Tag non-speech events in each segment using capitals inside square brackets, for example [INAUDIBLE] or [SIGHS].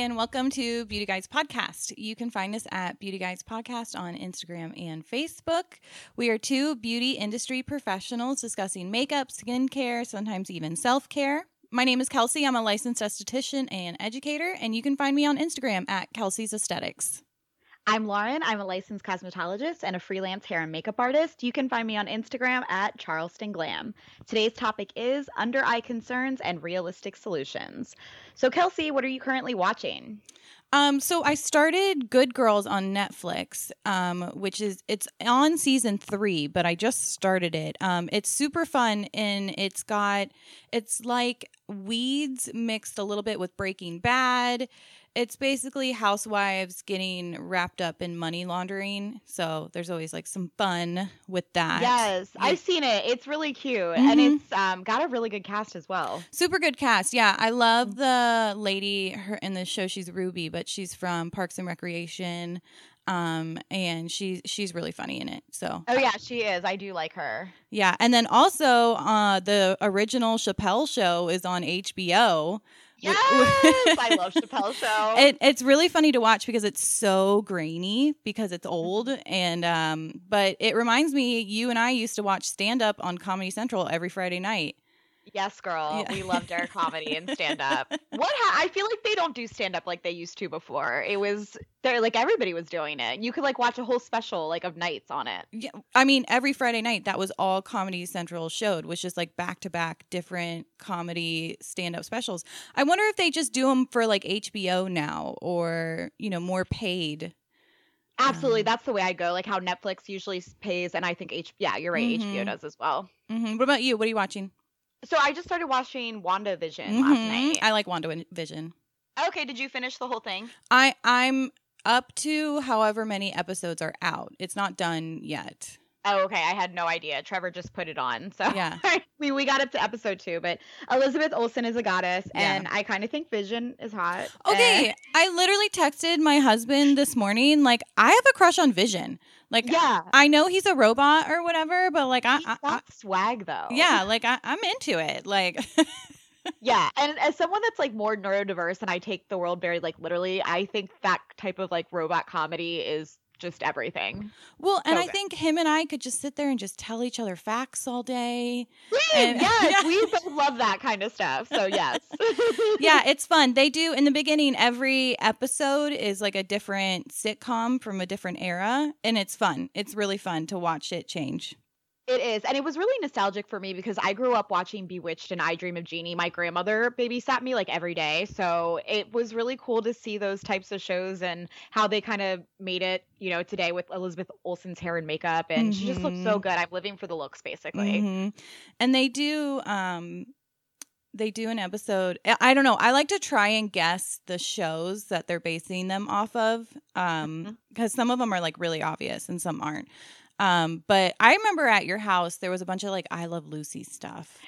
And welcome to Beauty Guides Podcast. You can find us at Beauty Guides Podcast on Instagram and Facebook. We are two beauty industry professionals discussing makeup, skincare, sometimes even self care. My name is Kelsey. I'm a licensed esthetician and educator, and you can find me on Instagram at Kelsey's Aesthetics. I'm Lauren. I'm a licensed cosmetologist and a freelance hair and makeup artist. You can find me on Instagram at Charleston Glam. Today's topic is under eye concerns and realistic solutions. So, Kelsey, what are you currently watching? Um, so I started Good Girls on Netflix, um, which is it's on season three, but I just started it. Um, it's super fun and it's got it's like weeds mixed a little bit with Breaking Bad it's basically housewives getting wrapped up in money laundering. So there's always like some fun with that. Yes, yeah. I've seen it. It's really cute, mm-hmm. and it's um, got a really good cast as well. Super good cast. Yeah, I love the lady her in the show. She's Ruby, but she's from Parks and Recreation um and she's she's really funny in it so oh yeah she is i do like her yeah and then also uh the original chappelle show is on hbo Yes, I love Chappelle [LAUGHS] Show. It, it's really funny to watch because it's so grainy because it's old, and um, but it reminds me. You and I used to watch stand up on Comedy Central every Friday night. Yes, girl. Yeah. We loved our comedy and stand up. [LAUGHS] What ha- I feel like they don't do stand up like they used to before. It was there like everybody was doing it. You could like watch a whole special like of nights on it. Yeah, I mean every Friday night that was all Comedy Central showed was just like back to back different comedy stand up specials. I wonder if they just do them for like HBO now or you know more paid. Absolutely, um, that's the way I go. Like how Netflix usually pays, and I think H. Yeah, you're right. Mm-hmm. HBO does as well. Mm-hmm. What about you? What are you watching? So I just started watching WandaVision mm-hmm. last night. I like WandaVision. Okay, did you finish the whole thing? I I'm up to however many episodes are out. It's not done yet. Oh, okay. I had no idea. Trevor just put it on. So yeah, [LAUGHS] we, we got up to episode two, but Elizabeth Olsen is a goddess, yeah. and I kind of think Vision is hot. Okay, and- I literally texted my husband this morning, like I have a crush on Vision. Like, yeah, I know he's a robot or whatever, but like, I, I, I swag though. Yeah, like I, I'm into it. Like. [LAUGHS] yeah and as someone that's like more neurodiverse and i take the world very like literally i think that type of like robot comedy is just everything. Well, and so I good. think him and I could just sit there and just tell each other facts all day. And, [LAUGHS] yes, yeah. we both love that kind of stuff. So yes. [LAUGHS] yeah, it's fun. They do in the beginning every episode is like a different sitcom from a different era and it's fun. It's really fun to watch it change. It is. And it was really nostalgic for me because I grew up watching Bewitched and I Dream of Jeannie. My grandmother babysat me like every day. So it was really cool to see those types of shows and how they kind of made it, you know, today with Elizabeth Olsen's hair and makeup. And mm-hmm. she just looks so mm-hmm. good. I'm living for the looks, basically. Mm-hmm. And they do, um, they do an episode. I don't know. I like to try and guess the shows that they're basing them off of, um, because mm-hmm. some of them are like really obvious and some aren't. Um, but I remember at your house there was a bunch of like I Love Lucy stuff.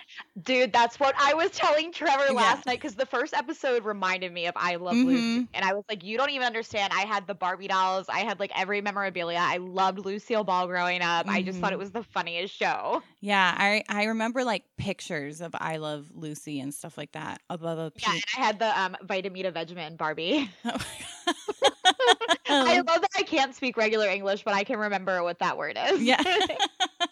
Dude, that's what I was telling Trevor last yeah. night because the first episode reminded me of I Love mm-hmm. Lucy. And I was like, you don't even understand. I had the Barbie dolls, I had like every memorabilia. I loved Lucille Ball growing up. Mm-hmm. I just thought it mm-hmm. was the funniest show. Yeah, I I remember like pictures of I Love Lucy and stuff like that above a Yeah, and I had the um Vitameatavegamin Barbie. [LAUGHS] Oh I love that I can't speak regular English, but I can remember what that word is. Yeah. [LAUGHS]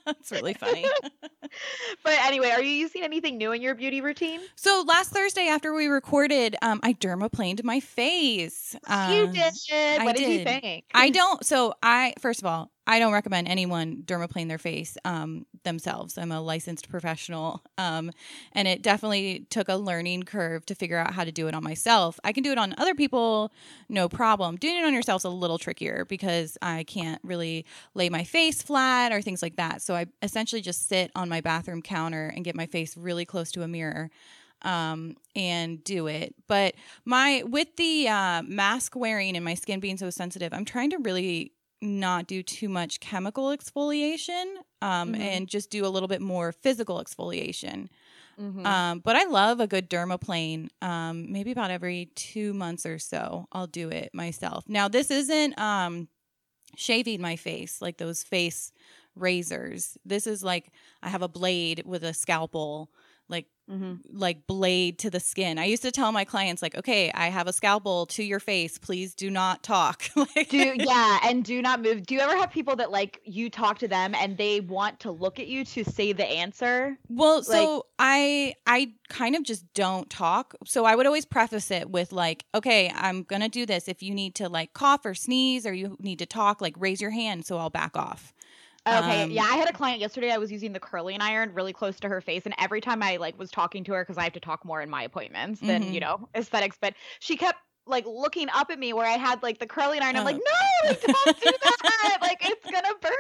[LAUGHS] That's really funny. [LAUGHS] but anyway, are you using anything new in your beauty routine? So last Thursday after we recorded, um, I dermaplaned my face. Um, you did. What did. did you think? I don't. So I first of all, I don't recommend anyone dermaplane their face um, themselves. I'm a licensed professional, um, and it definitely took a learning curve to figure out how to do it on myself. I can do it on other people, no problem. Doing it on yourself is a little trickier because I can't really lay my face flat or things like that. So I essentially just sit on my bathroom counter and get my face really close to a mirror um, and do it. But my with the uh, mask wearing and my skin being so sensitive, I'm trying to really not do too much chemical exfoliation um, mm-hmm. and just do a little bit more physical exfoliation. Mm-hmm. Um, but I love a good dermaplane. Um, maybe about every two months or so, I'll do it myself. Now, this isn't um, shaving my face like those face razors. This is like I have a blade with a scalpel like hmm like blade to the skin. I used to tell my clients like, "Okay, I have a scalpel to your face. Please do not talk." [LAUGHS] like, Do yeah, and do not move. Do you ever have people that like you talk to them and they want to look at you to say the answer? Well, so I I kind of just don't talk. So I would always preface it with like, "Okay, I'm going to do this. If you need to like cough or sneeze or you need to talk, like raise your hand so I'll back off." Okay, Um, yeah, I had a client yesterday. I was using the curling iron really close to her face, and every time I like was talking to her because I have to talk more in my appointments than Mhm. you know aesthetics, but she kept like looking up at me where I had like the curling iron. I'm like, Oh. no, like, don't do that. [LAUGHS] like it's gonna burn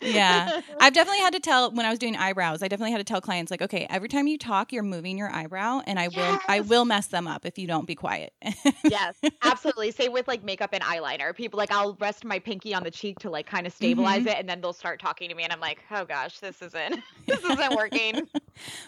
you. Yeah. [LAUGHS] I've definitely had to tell when I was doing eyebrows. I definitely had to tell clients like, "Okay, every time you talk, you're moving your eyebrow and I will I will mess them up if you don't be quiet." yes, [LAUGHS] absolutely. Same with like makeup and eyeliner. People like I'll rest my pinky on the cheek to like kind of stabilize Mm-hmm. it, and then they'll start talking to me, and I'm like, oh gosh, this isn't this isn't working.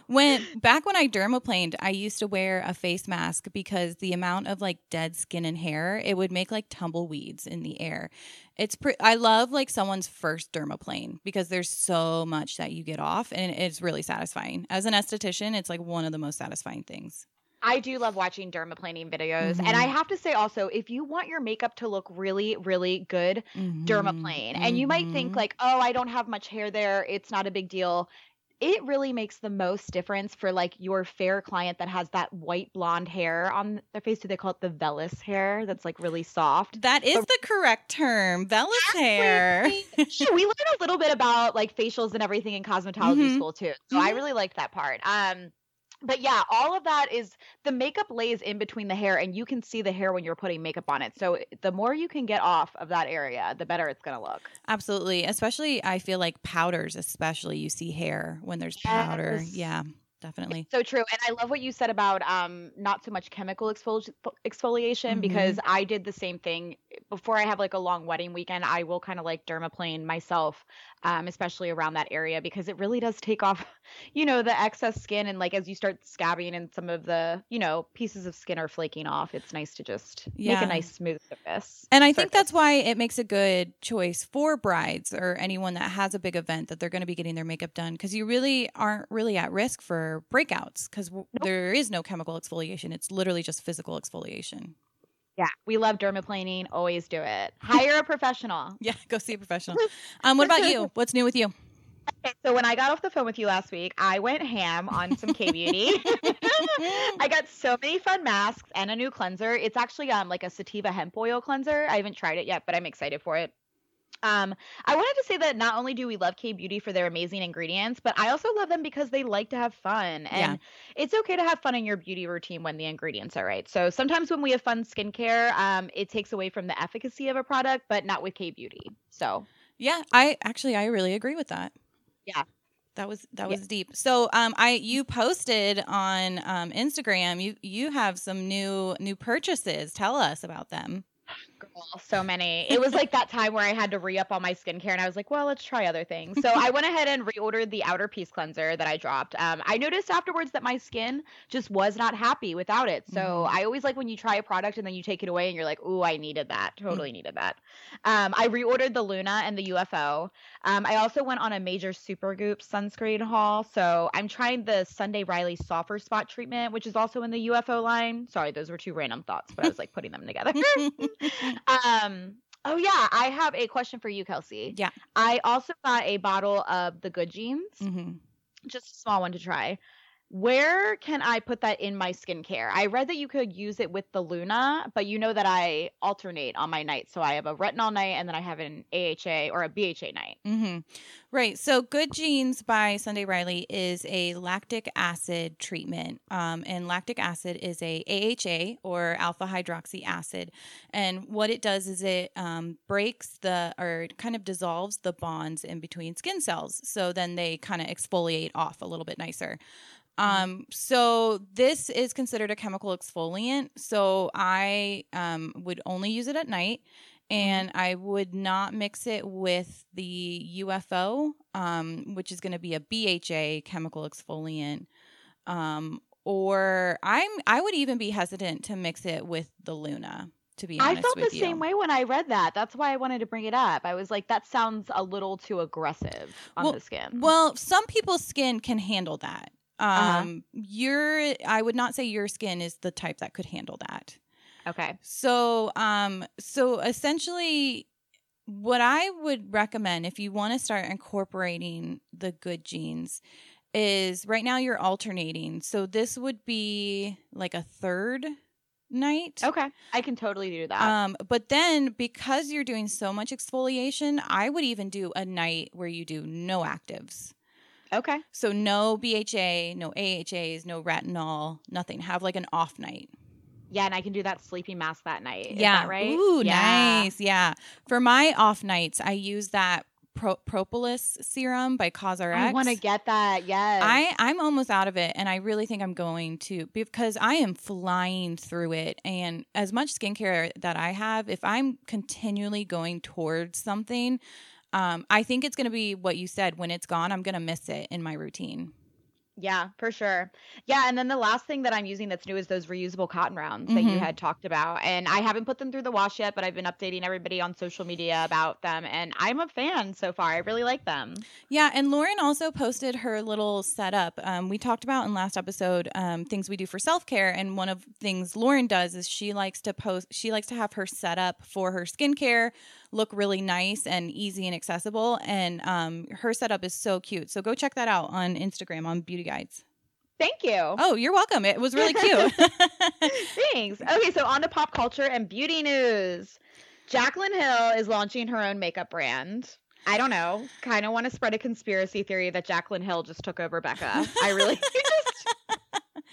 when back when I dermaplaned, I used to wear a face mask because the amount of like dead skin and hair, it would make like tumbleweeds in the air. It's pre- I love like someone's first dermaplane because there's so much that you get off and it's really satisfying. As an esthetician, it's like one of the most satisfying things. I do love watching dermaplaning videos, and I Mhm. have to say also, if you want your makeup to look really, really good, Mhm. dermaplane. And you might think like, oh, I don't have much hair there. It's not a big deal. It really makes the most difference for like your fair client that has that white blonde hair on their face. Do they call it the vellus hair? That's like really soft. that is the correct term, vellus hair. [LAUGHS] Sure, we learn a little bit about like facials and everything in cosmetology Mhm. school too. So I Mhm. really liked that part. Um but yeah, all of that is the makeup lays in between the hair and you can see the hair when you're putting makeup on it. So the more you can get off of that area, the better it's going to look. Absolutely. Especially, I feel like powders, especially, you see hair when there's powder. Yeah, definitely. So true. And I love what you said about um not so much chemical exfoli- exfoliation because I did the same thing before I have like a long wedding weekend. I will kind of like dermaplane myself, um, especially around that area because it really does take off, [LAUGHS] you know, the excess skin. And like as you start scabbing and some of the, you know, pieces of skin are flaking off, it's nice to just make a nice smooth surface. And I think that's why it makes a good choice for brides or anyone that has a big event that they're going to be getting their makeup done because you really aren't really at risk for breakouts because w- there is no chemical exfoliation. It's literally just physical exfoliation. Yeah, we love dermaplaning. Always do it. [LAUGHS] Hire a professional. Yeah, go see a professional. [LAUGHS] Um, what about you? [LAUGHS] What's new with you? Okay, so when I got off the phone with you last week, I went ham on some K beauty. I got so many fun masks and a new cleanser. It's actually um like a sativa hemp oil cleanser. I haven't tried it yet, but I'm excited for it. Um, I wanted to say that not only do we love K Beauty for their amazing ingredients, but I also love them because they like to have fun. And Yeah. it's okay to have fun in your beauty routine when the ingredients are right. So sometimes when we have fun skincare, um, it takes away from the efficacy of a product, but not with K Beauty. So Yeah, I actually I really agree with that. Yeah. That was that Yeah. was deep. So um I you posted on um Instagram you you have some new new purchases. Tell us about them. Girl, so many. It was like that time where I had to re up all my skincare, and I was like, well, let's try other things. So I went ahead and reordered the outer piece cleanser that I dropped. Um, I noticed afterwards that my skin just was not happy without it. So Mhm. I always like when you try a product and then you take it away and you're like, ooh, I needed that. Mm. Totally needed that. Um, I reordered the Luna and the UFO. Um, I also went on a major Super Supergoop sunscreen haul. So I'm trying the Sunday Riley Sulfur Spot treatment, which is also in the UFO line. Sorry, those were two random thoughts, but I was like putting them together. [LAUGHS] Um. Oh yeah, I have a question for you, Kelsey. Yeah. I also got a bottle of the Good Genes, hmm just a small one to try. Where can I put that in my skincare? I read that you could use it with the Luna, but you know that I alternate on my night. So I have a retinol night and then I have an AHA or a BHA night. hmm Right. So, Good Genes by Sunday Riley is a lactic acid treatment. Um, and lactic acid is a AHA or alpha hydroxy acid. And what it does is it um, breaks the or kind of dissolves the bonds in between skin cells. So then they kind of exfoliate off a little bit nicer. Um, so this is considered a chemical exfoliant. So I um, would only use it at night and I would not mix it with the UFO, um, which is going to be a BHA chemical exfoliant. Um, or I'm I would even be hesitant to mix it with the Luna. To be honest I felt the you. same way when I read that. That's why I wanted to bring it up. I was like, that sounds a little too aggressive on Well- the skin. Well, some people's skin can handle that. Uh-huh. Um, your I would not say your skin is the type that could handle that. Okay. So, um, so essentially, what I would recommend if you want to start incorporating the good genes is right now you're alternating. So this would be like a third night. Okay. I can totally do that. Um, but then because you're doing so much exfoliation, I would even do a night where you do no actives. Okay. So no BHA, no AHAs, no retinol, nothing. Have like an off night. Yeah, and I can do that sleepy mask that night. Is yeah. that right? Ooh, Yeah. nice. Yeah. For my off nights, I use that Pro- propolis serum by CosRX. I want to get that. Yes. I I'm almost out of it, and I really think I'm going to because I am flying through it. And as much skincare that I have, if I'm continually going towards something, um, I think it's going to be what you said. When it's gone, I'm going to miss it in my routine. Yeah, for sure. Yeah, and then the last thing that I'm using that's new is those reusable cotton rounds that you Mhm. had talked about. And I haven't put them through the wash yet, but I've been updating everybody on social media about them and I'm a fan so far. I really like them. Yeah, and Lauren also posted her little setup. Um, we talked about in last episode um, things we do for self care, and one of things Lauren does is she likes to post. She likes to have her setup for her skincare look really nice and easy and accessible. And um, her setup is so cute. So go check that out on Instagram on Beauty Guides. Thank you. Oh, you're welcome. It was really cute. [LAUGHS] [LAUGHS] Thanks. Okay, so on to pop culture and beauty news. Jaclyn Hill is launching her own makeup brand. I don't know. Kind of want to spread a conspiracy theory that Jaclyn Hill just took over Becca. I really [LAUGHS] just.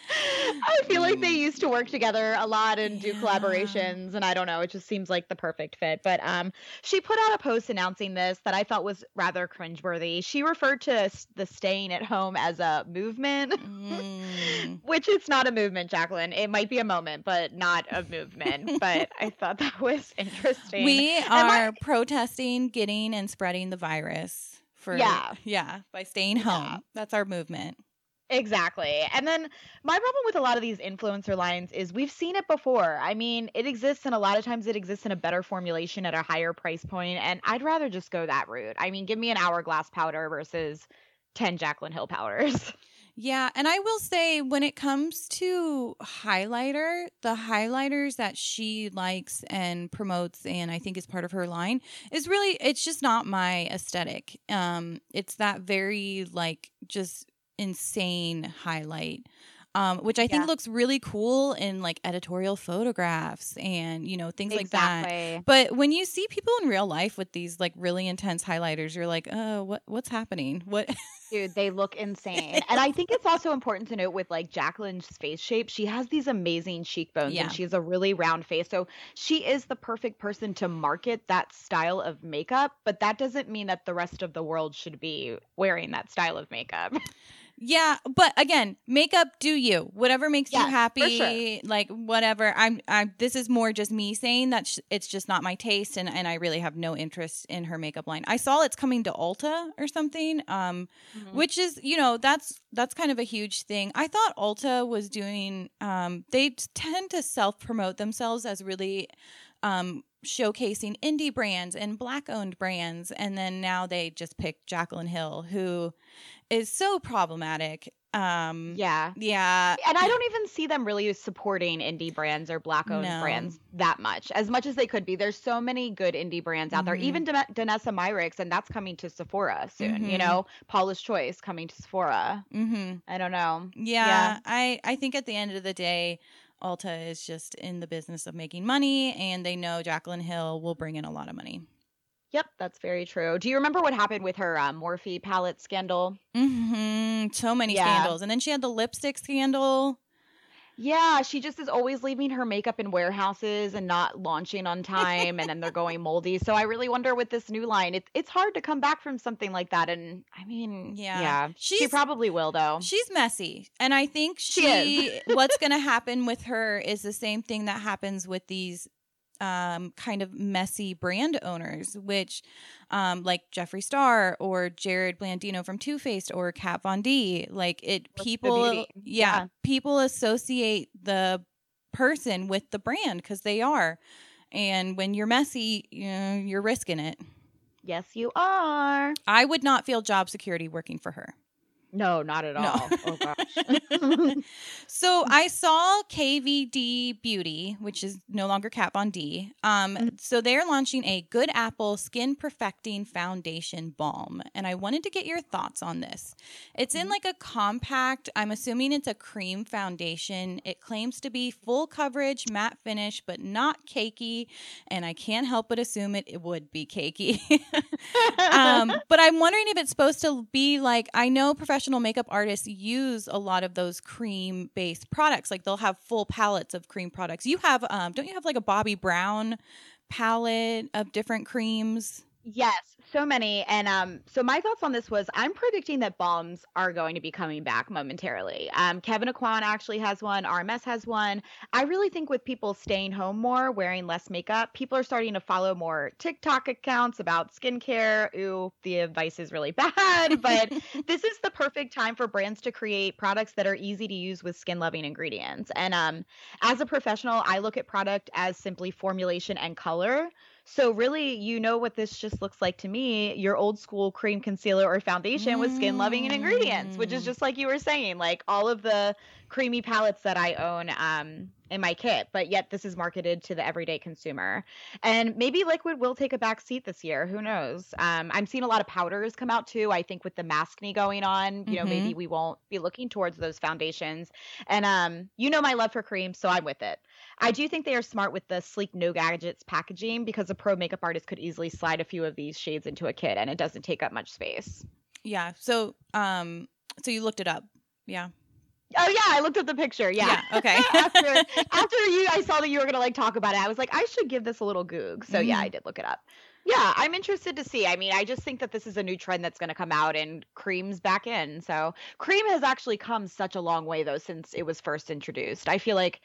[LAUGHS] I feel like they used to work together a lot and do Yeah. collaborations, and I don't know. It just seems like the perfect fit. But um, she put out a post announcing this that I thought was rather cringeworthy. She referred to the staying at home as a movement. Mm. [LAUGHS] Which it's not a movement, Jaclyn. It might be a moment, but not a movement. [LAUGHS] but I thought that was interesting. We I- are protesting getting and spreading the virus for Yeah. yeah by staying Yeah. home. That's our movement. Exactly. And then my problem with a lot of these influencer lines is we've seen it before. I mean, it exists, and a lot of times it exists in a better formulation at a higher price point, And I'd rather just go that route. I mean, give me an hourglass powder versus 10 Jaclyn Hill powders. [LAUGHS] Yeah, and I will say when it comes to highlighter, the highlighters that she likes and promotes and I think is part of her line is really it's just not my aesthetic. Um it's that very like just insane highlight. Um, which I think Yeah. looks really cool in like editorial photographs and you know things like that. But when you see people in real life with these like really intense highlighters, you're like, oh, what what's happening? What? [LAUGHS] Dude, they look insane. [LAUGHS] and I think it's also important to note with like Jaclyn's face shape, she has these amazing cheekbones Yeah. and she has a really round face. So she is the perfect person to market that style of makeup, but that doesn't mean that the rest of the world should be wearing that style of makeup. [LAUGHS] Yeah, but again, makeup do you. Whatever makes Yes, you happy, sure. like whatever. I'm I'm this is more just me saying that sh- it's just not my taste and and I really have no interest in her makeup line. I saw it's coming to Ulta or something. Um which is, you know, that's that's kind of a huge thing. I thought Ulta was doing um they tend to self-promote themselves as really um showcasing indie brands and black owned brands and then now they just picked Jaclyn Hill who is so problematic. Um yeah. yeah. And I don't even see them really supporting indie brands or black owned No. brands that much, as much as they could be. There's so many good indie brands out there, Mhm. even Dan- Danessa Myricks, and that's coming to Sephora soon. You Mhm. know, Paula's Choice coming to Sephora. Mhm. I don't know. Yeah, Yeah. I I think at the end of the day Ulta is just in the business of making money and they know Jaclyn Hill will bring in a lot of money. Yep, that's very true. Do you remember what happened with her uh, Morphe palette scandal? Mhm. So many Yeah. scandals. And then she had the lipstick scandal. Yeah, she just is always leaving her makeup in warehouses and not launching on time, and then they're going moldy. So I really wonder with this new line, it's it's hard to come back from something like that. And I mean, Yeah. yeah, she probably will though. She's messy. And I think She she, what's going to happen with her is the same thing that happens with these um, kind of messy brand owners, which, um, like Jeffree Star or Jerrod Blandino from Too Faced or Kat Von D, like it, the people, yeah, Yeah. people associate the person with the brand because they are. And when you're messy, you know, you're risking it. Yes, you are. I would not feel job security working for her. No, not at No. all. Oh gosh. [LAUGHS] So [LAUGHS] I saw KVD Beauty, which is no longer Kat Von D. Um, Mhm. so they're launching a Good Apple Skin Perfecting Foundation Balm, and I wanted to get your thoughts on this. It's in Mhm. like a compact. I'm assuming it's a cream foundation. It claims to be full coverage, matte finish, but not cakey, and I can't help but assume it, it would be cakey. [LAUGHS] um, but I'm wondering if it's supposed to be like I know professional makeup artists use a lot of those cream based products. Like they'll have full palettes of cream products. You have um don't you have like a Bobbi Brown palette of different creams? Yes, so many. And um, so my thoughts on this was I'm predicting that balms are going to be coming back momentarily. Um, Kevyn Aucoin actually has one, RMS has one. I really think with people staying home more, wearing less makeup, people are starting to follow more TikTok accounts about skincare. Ooh, the advice is really [LAUGHS] bad, but [LAUGHS] this is the perfect time for brands to create products that are easy to use with skin loving ingredients. And um, as a professional, I look at product as simply formulation and color. So really, you know what this just looks like to me, your old school cream concealer or foundation with skin loving ingredients, which is Mm. just like you were saying, like all of the creamy palettes that I own um in my kit, but yet this is marketed to the everyday consumer. And maybe liquid will take a back seat this year. Who knows? Um, I'm seeing a lot of powders come out too. I think with the maskne going on, you know, maybe we won't be looking towards those foundations. And um, you know my love for cream, so I'm with it. I do think they are smart with the sleek no gadgets packaging because a pro makeup artist could easily slide a few of these shades into a kit and it doesn't take up much space. Yeah. So um so you looked it up. Yeah. Oh yeah, I looked at the picture. Yeah. okay. [LAUGHS] after [LAUGHS] after you I saw that you were gonna like talk about it, I was like, I should give this a little goog. So yeah, Mhm. I did look it up. Yeah, I'm interested to see. I mean, I just think that this is a new trend that's gonna come out and cream's back in. So cream has actually come such a long way though since it was first introduced. I feel like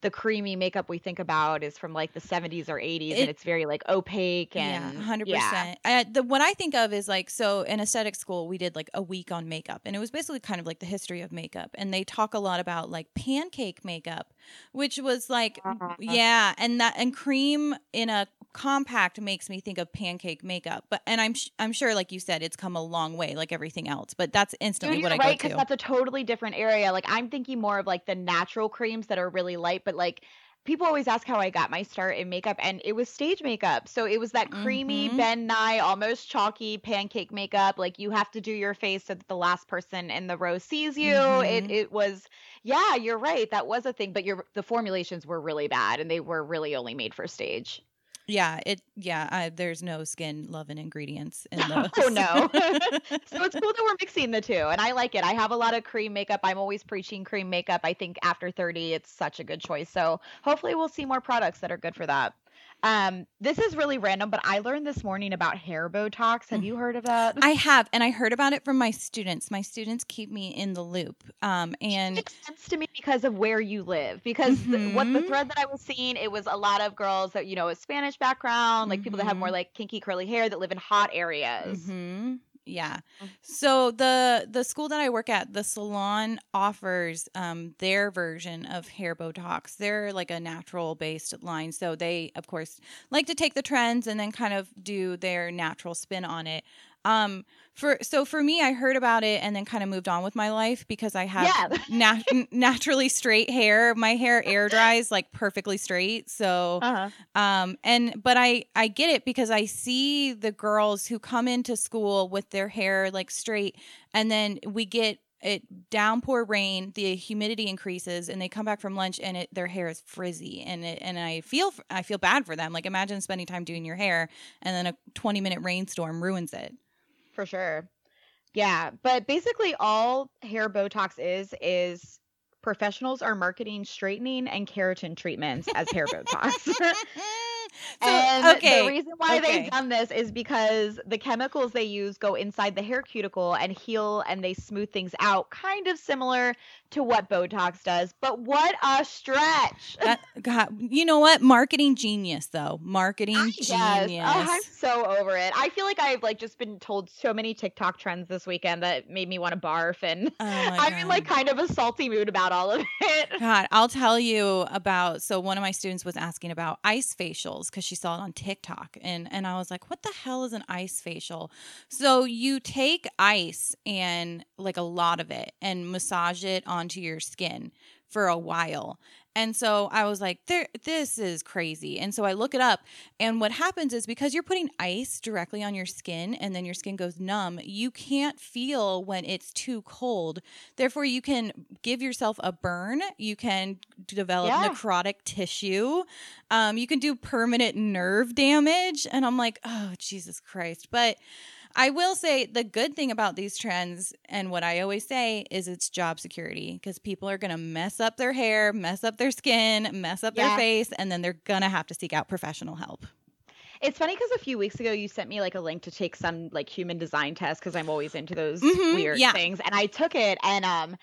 the creamy makeup we think about is from like the 70s or 80s It- and it's very like opaque and yeah, hundred yeah. percent. Uh, the what I think of is like so in aesthetic school we did like a week on makeup, and it was basically kind of like the history of makeup, and they talk a lot about like pancake makeup, which was like Uh-huh. yeah, and that and cream in a compact makes me think of pancake makeup, but and I'm sh- I'm sure like you said it's come a long way like everything else, but that's instantly Dude, what you're I right because that's a totally different area. Like I'm thinking more of like the natural creams that are really light, but like people always ask how I got my start in makeup, and it was stage makeup. So it was that creamy, Mhm. Ben Nye, almost chalky pancake makeup. Like you have to do your face so that the last person in the row sees you. It Mhm. it was yeah, you're right. That was a thing, but your the formulations were really bad, and they were really only made for stage. Yeah, it yeah. I, there's no skin loving ingredients [LAUGHS] in those. Oh no. [LAUGHS] so it's cool that we're mixing the two and I like it. I have a lot of cream makeup. I'm always preaching cream makeup. I think after 30 it's such a good choice. So hopefully we'll see more products that are good for that. Um this is really random, but I learned this morning about hair Botox. Have you heard of that? I have, and I heard about it from my students. My students keep me in the loop. Um, and It makes sense to me because of where you live. Because th- what the Mhm. thread that I was seeing, it was a lot of girls that you know, a Spanish background, like people that have more Mhm. like kinky curly hair that live in hot areas. hmm Yeah. Mm. So the the school that I work at, the salon offers um their version of hair Botox. They're like a natural based line, so they of course like to take the trends and then kind of do their natural spin on it. Um for so for me, I heard about it and then kind of moved on with my life because I have Yeah. [LAUGHS] nat- naturally straight hair. My hair air dries like perfectly straight, so Uh-huh. um and but i i get it because i see the girls who come into school with their hair like straight and then we get it downpour rain the humidity increases and they come back from lunch and it their hair is frizzy and it and i feel i feel bad for them like imagine spending time doing your hair and then a 20 minute rainstorm ruins it For sure. Yeah, but basically all hair Botox is is professionals are marketing straightening and keratin treatments as hair [LAUGHS] Botox. [LAUGHS] [LAUGHS] so and okay the reason why okay. they've done this is because the chemicals they use go inside the hair cuticle and heal and they smooth things out, kind of similar to what Botox does. But what a stretch! [LAUGHS] that, God, you know what marketing genius though marketing Yes. genius Oh, I'm so over it. I feel like I've like just been told so many TikTok trends this weekend that made me want to barf and Oh [LAUGHS] I'm in like kind of a salty mood about all of it. God, I'll tell you about. So, one of my students was asking about ice facials. Facials because she saw it on TikTok. And, and I was like, what the hell is an ice facial? So you take ice and like a lot of it and massage it onto your skin for a while. And so I was like, this is crazy. And so I look it up. And what happens is because you're putting ice directly on your skin and then your skin goes numb, you can't feel when it's too cold. Therefore, you can give yourself a burn. You can develop Yeah. necrotic tissue. Um, you can do permanent nerve damage. And I'm like, oh, Jesus Christ. But I will say the good thing about these trends, and what I always say, is it's job security because people are going to mess up their hair, mess up their skin, mess up Yeah. their face, and then they're going to have to seek out professional help. It's funny because a few weeks ago you sent me like a link to take some like human design test because I'm always into those Mhm, weird yeah. things, and I took it, and um,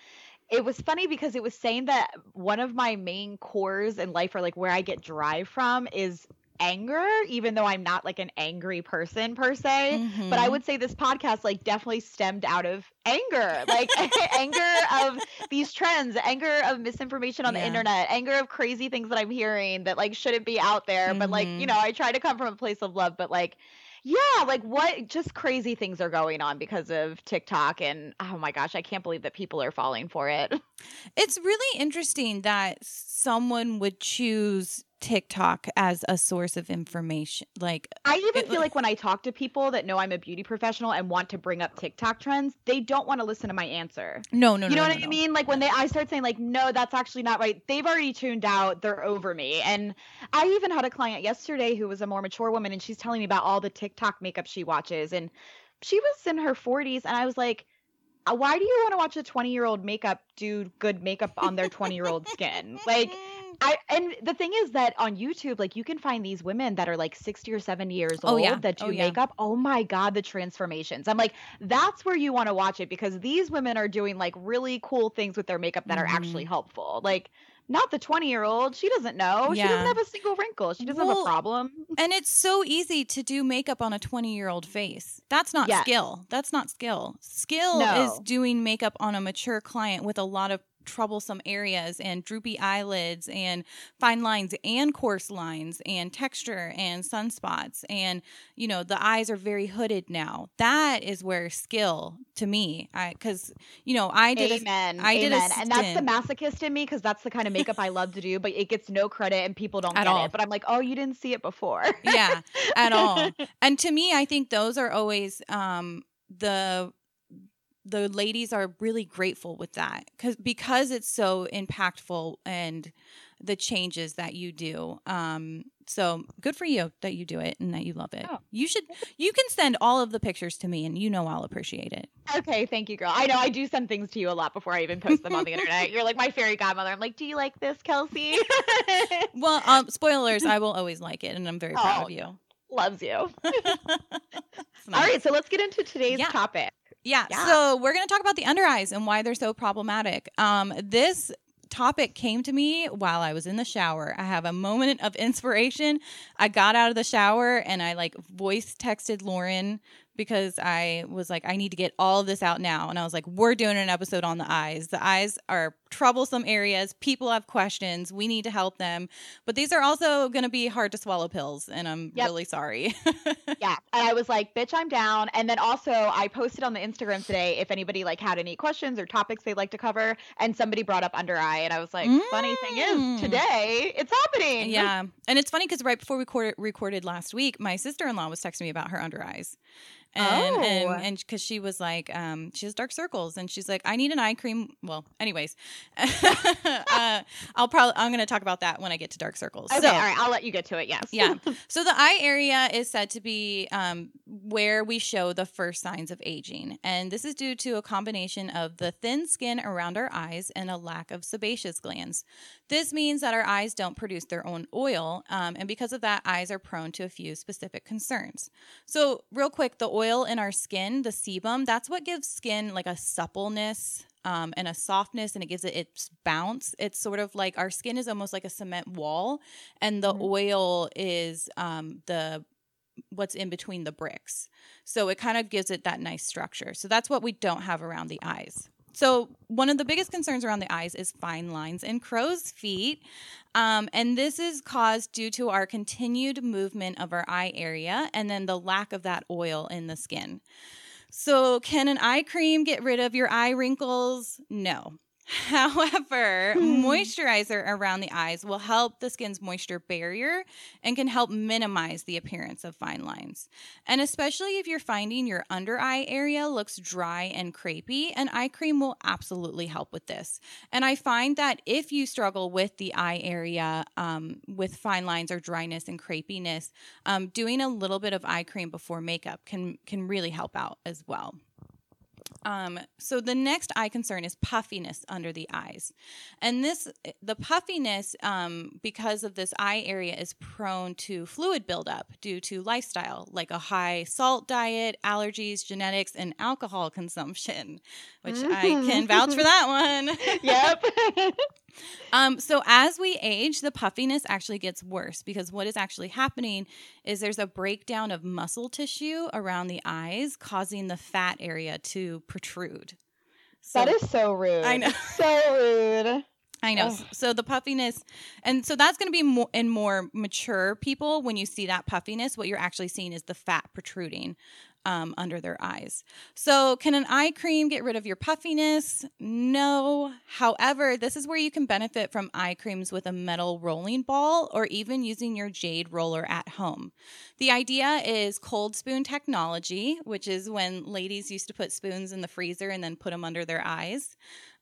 it was funny because it was saying that one of my main cores in life, or like where I get drive from, is anger, even though I'm not like an angry person per se. Mm-hmm. But I would say this podcast like definitely stemmed out of anger, like [LAUGHS] anger of these trends, anger of misinformation on the internet, anger of crazy things that I'm hearing that like shouldn't be out there. But like, you know, mm-hmm. I try to come from a place of love, but like yeah, like what just crazy things are going on because of TikTok and oh my gosh, I can't believe that people are falling for it. [LAUGHS] It's really interesting that someone would choose TikTok as a source of information. Like, I even It- feel like when I talk to people that know I'm a beauty professional and want to bring up TikTok trends, they don't want to listen to my answer. no, no, you know no, what no, I no. mean? Like when they I start saying like, no, that's actually not right. They've already tuned out. They're over me. And I even had a client yesterday who was a more mature woman, and she's telling me about all the TikTok makeup she watches, and she was in her 40s, and I was like. "Uh, Why do you want to watch a 20 year old makeup do good makeup on their 20 year old skin? Like, I and the thing is that on YouTube, like you can find these women that are like 60 or 70 years Oh, old yeah. that do Oh, yeah. makeup. Oh my god, the transformations. I'm like, that's where you want to watch it because these women are doing like really cool things with their makeup that are actually mm-hmm. helpful. Like not the 20 year old. She doesn't know. Yeah. She doesn't have a single wrinkle. She doesn't have a problem. And it's so easy to do makeup on a 20 year old face. That's not Yes. skill. That's not skill. Skill No. is doing makeup on a mature client with a lot of troublesome areas and droopy eyelids and fine lines and coarse lines and texture and sunspots and you know the eyes are very hooded now that is where skill to me i because you know i did a, Amen. I did a and that's the masochist in me because that's the kind of makeup I love to do, but it gets no credit and people don't At get all. it. But I'm like, oh, you didn't see it before. yeah at all [LAUGHS] and to me i think those are always um the the ladies are really grateful with that because because it's so impactful and the changes that you do um so good for you that you do it and that you love it Oh. you should you can send all of the pictures to me and you know i'll appreciate it Okay, thank you, girl. I know I do send things to you a lot before I even post them on the internet. You're like my fairy godmother. I'm like, do you like this, Kelsey? [LAUGHS] well um spoilers i will always like it and i'm very proud Oh, of you Loves you. [LAUGHS] [LAUGHS] It's All nice. right, so let's get into today's Yeah. topic. Yeah, Yeah. So we're going to talk about the under eyes and why they're so problematic. Um, this topic came to me while I was in the shower. I have a moment of inspiration. I got out of the shower and I like voice texted Lauren because I was like, I need to get all of this out now. And I was like, we're doing an episode on the eyes. The eyes are troublesome areas. People have questions. We need to help them. But these are also going to be hard to swallow pills. And I'm Yep. really sorry. [LAUGHS] Yeah, and I was like, bitch, I'm down. And then also I posted on the Instagram today if anybody like had any questions or topics they'd like to cover, and somebody brought up under eye, and I was like, funny thing Mm. is, today it's happening. Yeah. And it's funny because right before we recorded, recorded last week, my sister in law was texting me about her under eyes. And, Oh. and and because she was like, um, she has dark circles, and she's like, I need an eye cream. Well, anyways, [LAUGHS] uh, I'll probably I'm going to talk about that when I get to dark circles. Okay, so, all right, I'll let you get to it. Yes. yeah. [LAUGHS] So the eye area is said to be um, where we show the first signs of aging, and this is due to a combination of the thin skin around our eyes and a lack of sebaceous glands. This means that our eyes don't produce their own oil, um, and because of that, eyes are prone to a few specific concerns. So, real quick, the oil in our skin, the sebum, that's what gives skin like a suppleness um, and a softness, and it gives it its bounce. It's sort of like our skin is almost like a cement wall, and the Mhm. oil is um, the what's in between the bricks. So it kind of gives it that nice structure. So that's what we don't have around the eyes. so one of the biggest concerns around the eyes is fine lines and crow's feet. Um, and this is caused due to our continued movement of our eye area and then the lack of that oil in the skin. So, can an eye cream get rid of your eye wrinkles? No. [LAUGHS] However, Hmm. moisturizer around the eyes will help the skin's moisture barrier and can help minimize the appearance of fine lines. And especially if you're finding your under eye area looks dry and crepey, an eye cream will absolutely help with this. And I find that if you struggle with the eye area um, with fine lines or dryness and crepiness, um, doing a little bit of eye cream before makeup can can really help out as well. Um, so the next eye concern is puffiness under the eyes, and this the puffiness um, because of this eye area is prone to fluid buildup due to lifestyle, like a high salt diet, allergies, genetics, and alcohol consumption, which I can vouch for that one. [LAUGHS] yep. [LAUGHS] [LAUGHS] Um, so as we age, the puffiness actually gets worse because what is actually happening is there's a breakdown of muscle tissue around the eyes, causing the fat area to protrude. So, that is so rude. I know. So rude. I know. Ugh. So the puffiness, and so that's going to be more in more mature people. When you see that puffiness, what you're actually seeing is the fat protruding um, under their eyes. So, can an eye cream get rid of your puffiness? No. However, this is where you can benefit from eye creams with a metal rolling ball or even using your jade roller at home. The idea is cold spoon technology, which is when ladies used to put spoons in the freezer and then put them under their eyes.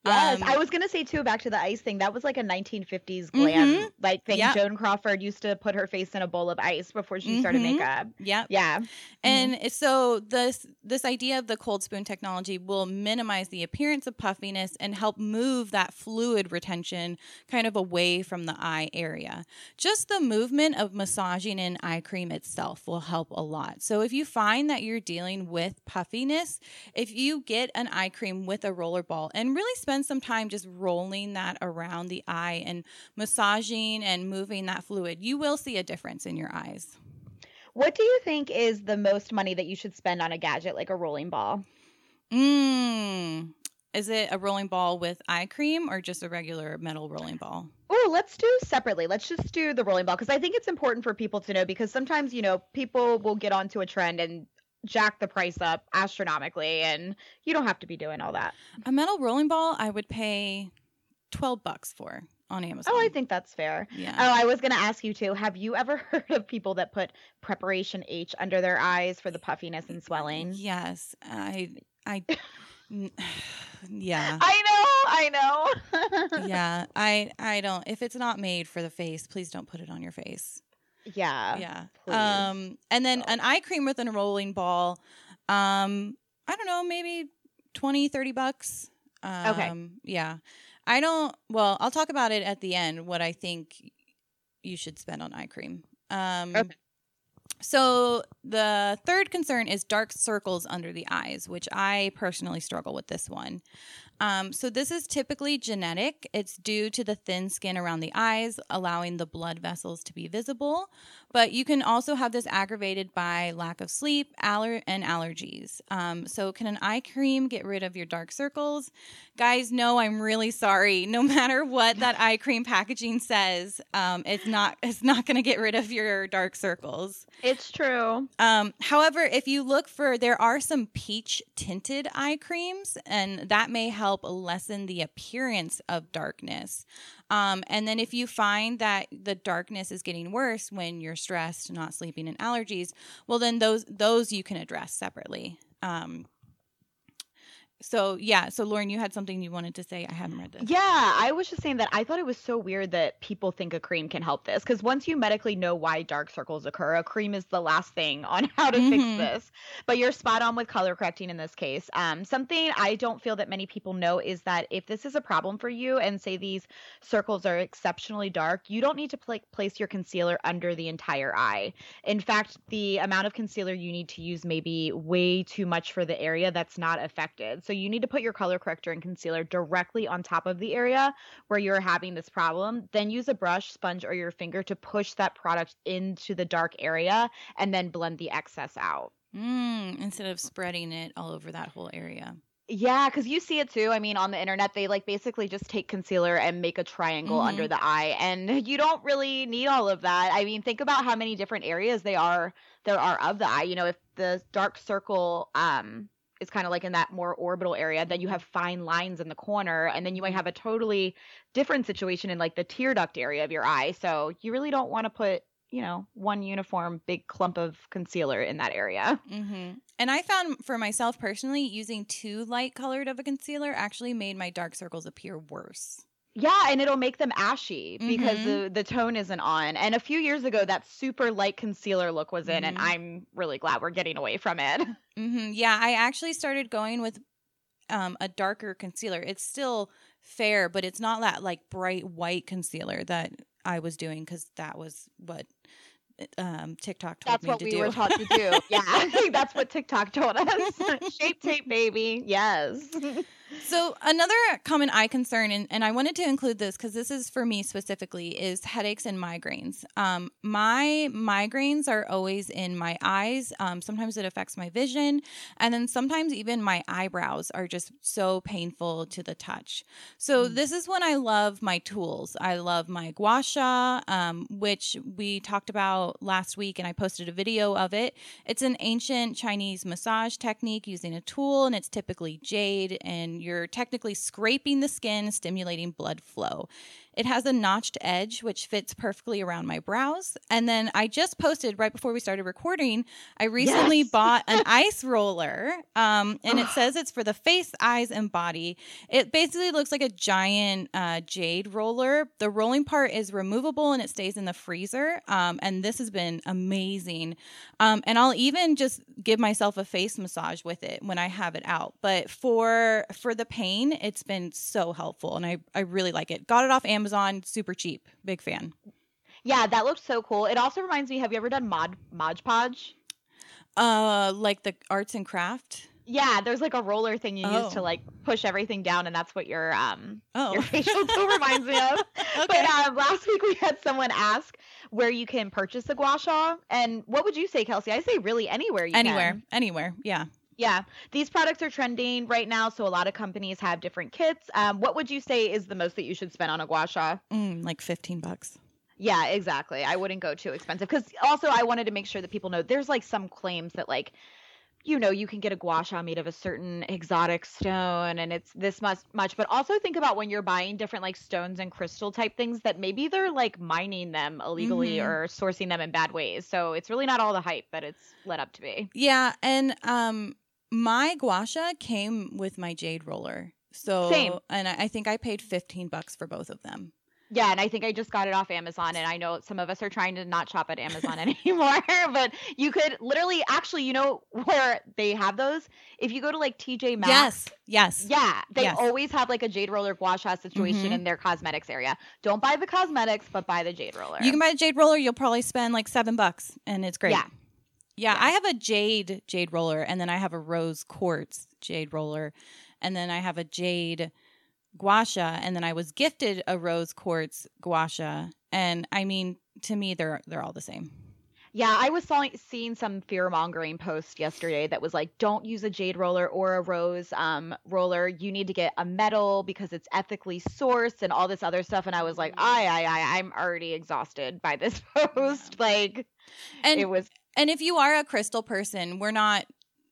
Yes, Um, I was gonna say too. Back to the ice thing. That was like a 1950s glam Mhm. like thing. Yep. Joan Crawford used to put her face in a bowl of ice before she started Mhm. makeup. Yeah, Yeah. And it's- so this this idea of the cold spoon technology will minimize the appearance of puffiness and help move that fluid retention kind of away from the eye area. Just the movement of massaging in eye cream itself will help a lot. So if you find that you're dealing with puffiness, if you get an eye cream with a roller ball and really spend some time just rolling that around the eye and massaging and moving that fluid, you will see a difference in your eyes. What do you think is the most money that you should spend on a gadget like a rolling ball? Mm. Is it a rolling ball with eye cream or just a regular metal rolling ball? Oh, let's do separately. Let's just do the rolling ball because I think it's important for people to know because sometimes, you know, people will get onto a trend and jack the price up astronomically and you don't have to be doing all that. A metal rolling ball I would pay 12 bucks for on Amazon. Oh, I think that's fair. yeah. Oh, I was going to ask you too. Have you ever [LAUGHS] heard of people that put preparation H under their eyes for the puffiness and swelling? Yes. I I [LAUGHS] [SIGHS] yeah. I know, I know. [LAUGHS] yeah. I I don't if it's not made for the face, please don't put it on your face. Yeah. yeah. please. Um and then Don't. an eye cream with a rolling ball um I don't know, maybe 20 30 bucks. Um Okay. yeah. I don't well, I'll talk about it at the end what I think you should spend on eye cream. Um Okay. So the third concern is dark circles under the eyes, which I personally struggle with this one. Um, so this is typically genetic. It's due to the thin skin around the eyes, allowing the blood vessels to be visible. But you can also have this aggravated by lack of sleep, aller- and allergies. Um, so can an eye cream get rid of your dark circles? Guys, no, I'm really sorry. No [LAUGHS] matter what that eye cream packaging says, um, it's not [LAUGHS] it's not going to get rid of your dark circles. It's true. Um, however, if you look for, there are some peach tinted eye creams, and that may help lessen the appearance of darkness. Um, and then if you find that the darkness is getting worse when you're stressed, not sleeping, and allergies, well, then those those you can address separately. Um, so yeah, so Lauren, you had something you wanted to say. I haven't read this. Yeah, I was just saying that I thought it was so weird that people think a cream can help this because once you medically know why dark circles occur, a cream is the last thing on [LAUGHS] how to fix Mhm. this. But you're spot on with color correcting in this case. Um, something I don't feel that many people know is that if this is a problem for you and say these circles are exceptionally dark, you don't need to pla- place your concealer under the entire eye. In fact, the amount of concealer you need to use may be way too much for the area that's not affected. So you need to put your color corrector and concealer directly on top of the area where you're having this problem. Then use a brush, sponge, or your finger to push that product into the dark area and then blend the excess out. Mm, instead of spreading it all over that whole area. Yeah, because you see it too. I mean, on the internet, they like basically just take concealer and make a triangle Mm-hmm. under the eye, and [LAUGHS] you don't really need all of that. I mean, think about how many different areas they are there are of the eye. You know, if the dark circle um is kind of like in that more orbital area, then you have fine lines in the corner, and then you might have a totally different situation in like the tear duct area of your eye. So you really don't want to put you know one uniform big clump of concealer in that area. hmm And I found for myself personally, using too light colored of a concealer actually made my dark circles appear worse. Yeah, and it'll make them ashy because Mhm. the the tone isn't on. And a few years ago, that super light concealer look was in, and Mhm. I'm really glad we're getting away from it. [LAUGHS] hmm Yeah, I actually started going with um, a darker concealer. It's still fair, but it's not that like bright white concealer that I was doing because that was what um, TikTok told me. That's me what to we do. were taught to do. [LAUGHS] Yeah, [LAUGHS] that's what TikTok told us. Shape tape, baby. Yes. So another common eye concern, and, and I wanted to include this because this is for me specifically, is headaches and migraines. Um, my migraines are always in my eyes. Um, sometimes it affects my vision, and then sometimes even my eyebrows are just so painful to the touch. So Mm. this is when I love my tools. I love my gua sha, um, which we talked about last week, and I posted a video of it. It's an ancient Chinese massage technique using a tool, and it's typically jade, and you're technically scraping the skin, stimulating blood flow. It has a notched edge, which fits perfectly around my brows. And then I just posted right before we started recording, I recently Yes. bought an [LAUGHS] ice roller, um, and it says it's for the face, eyes, and body. It basically looks like a giant uh, jade roller. The rolling part is removable and it stays in the freezer. Um, and this has been amazing. Um, and I'll even just give myself a face massage with it when I have it out. But for for the pain, it's been so helpful, and I I really like it. Got it off Amazon, super cheap. Big fan. Yeah, that looked so cool. It also reminds me. Have you ever done Mod Mod Podge? Uh, like the arts and craft. Yeah, there's like a roller thing you use Oh. to like push everything down, and that's what your um Oh, your facial [LAUGHS] tool reminds me of. okay. But um, last week we had someone ask where you can purchase the gua sha, and what would you say, Kelsey? I say really anywhere you anywhere, can. anywhere. Yeah. Yeah, these products are trending right now, so a lot of companies have different kits. Um, what would you say is the most that you should spend on a gua sha? Mm, like fifteen bucks. Yeah, exactly. I wouldn't go too expensive because also I wanted to make sure that people know there's like some claims that like you know you can get a gua sha made of a certain exotic stone and it's this much much but also think about when you're buying different like stones and crystal type things that maybe they're like mining them illegally Mhm. or sourcing them in bad ways so it's really not all the hype that it's led up to be Yeah, and um, my guasha came with my jade roller. So Same. and I think I paid fifteen bucks for both of them. yeah and i think i just got it off amazon and i know some of us are trying to not shop at amazon [LAUGHS] anymore [LAUGHS] but you could literally actually you know where they have those if you go to like tj maxx Yes, yes. Yeah, they Yes. always have like a jade roller gua sha situation Mhm. in their cosmetics area. Don't buy the cosmetics, but buy the jade roller. You can buy the jade roller. You'll probably spend like seven bucks, and it's great. Yeah. Yeah. I have a jade jade roller, and then I have a rose quartz jade roller, and then I have a jade gua sha, and then I was gifted a rose quartz gua sha, and I mean, to me, they're they're all the same. Yeah, I was saw- seeing some fear mongering post yesterday that was like, don't use a jade roller or a rose um, roller. You need to get a metal because it's ethically sourced and all this other stuff. And I was like, I, I, I, I'm already exhausted by this [LAUGHS] post. Like, And it was And if you are a crystal person, we're not